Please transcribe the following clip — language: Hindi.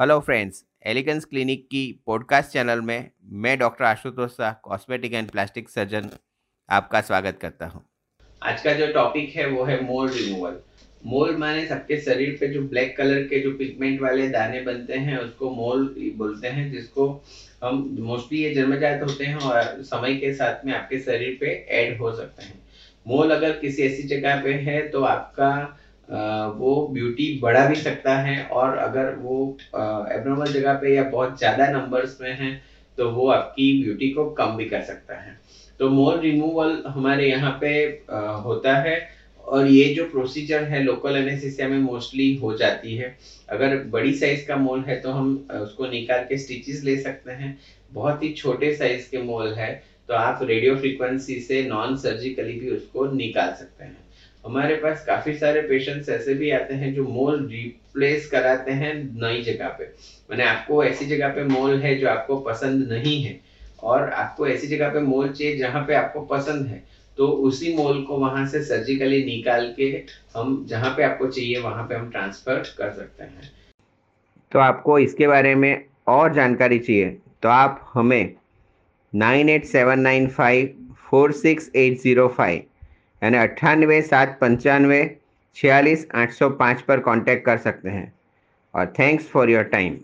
हेलो फ्रेंड्स एलिगेंस क्लिनिक की पॉडकास्ट चैनल में मैं doctor Ashutosh Shah cosmetic and plastic surgeon आपका स्वागत करता हूँ। आज का जो टॉपिक है, वो है मोल रिमूवल मोल माने सबके शरीर पे जो ब्लैक कलर के जो पिगमेंट वाले दाने बनते हैं, उसको मोल बोलते हैं, जिसको हम मोस्टली ये जन्मजात होते हैं और समय के साथ में आपके शरीर पे ऐड हो सकते हैं। मोल अगर किसी ऐसी जगह पे है तो आपका वो ब्यूटी बढ़ा भी सकता है और अगर वो एबनॉर्मल जगह पे या बहुत ज़्यादा नंबर्स में है तो वो आपकी ब्यूटी को कम भी कर सकता है। तो मोल रिमूवल हमारे यहाँ पे होता है और ये जो प्रोसीजर है लोकल एनेस्थीसिया में मोस्टली हो जाती है। अगर बड़ी साइज़ का मोल है तो हम उसको निकाल के स्टिचेस ले सकते हैं। बहुत ही छोटे साइज़ के मोल है तो आप रेडियो फ्रीक्वेंसी से नॉन सर्जिकली भी उसको निकाल सकते हैं। हमारे पास काफ़ी सारे पेशेंट्स ऐसे भी आते हैं जो मोल रिप्लेस कराते हैं नई जगह पे। मैंने आपको ऐसी जगह पे मोल है जो आपको पसंद नहीं है और आपको ऐसी जगह पे मोल चाहिए जहाँ पे आपको पसंद है। तो उसी मोल को वहाँ से सर्जिकली निकाल के हम जहाँ पे आपको चाहिए वहाँ पे हम ट्रांसफ़र कर सकते हैं। तो आपको इसके बारे में और जानकारी चाहिए तो आप हमें nine eight seven nine five four six eight zero five यानी अट्ठानवे, सात, पंचानवे, छियालीस, आठ सौ पाँच पर कांटेक्ट कर सकते हैं। और थैंक्स फॉर योर टाइम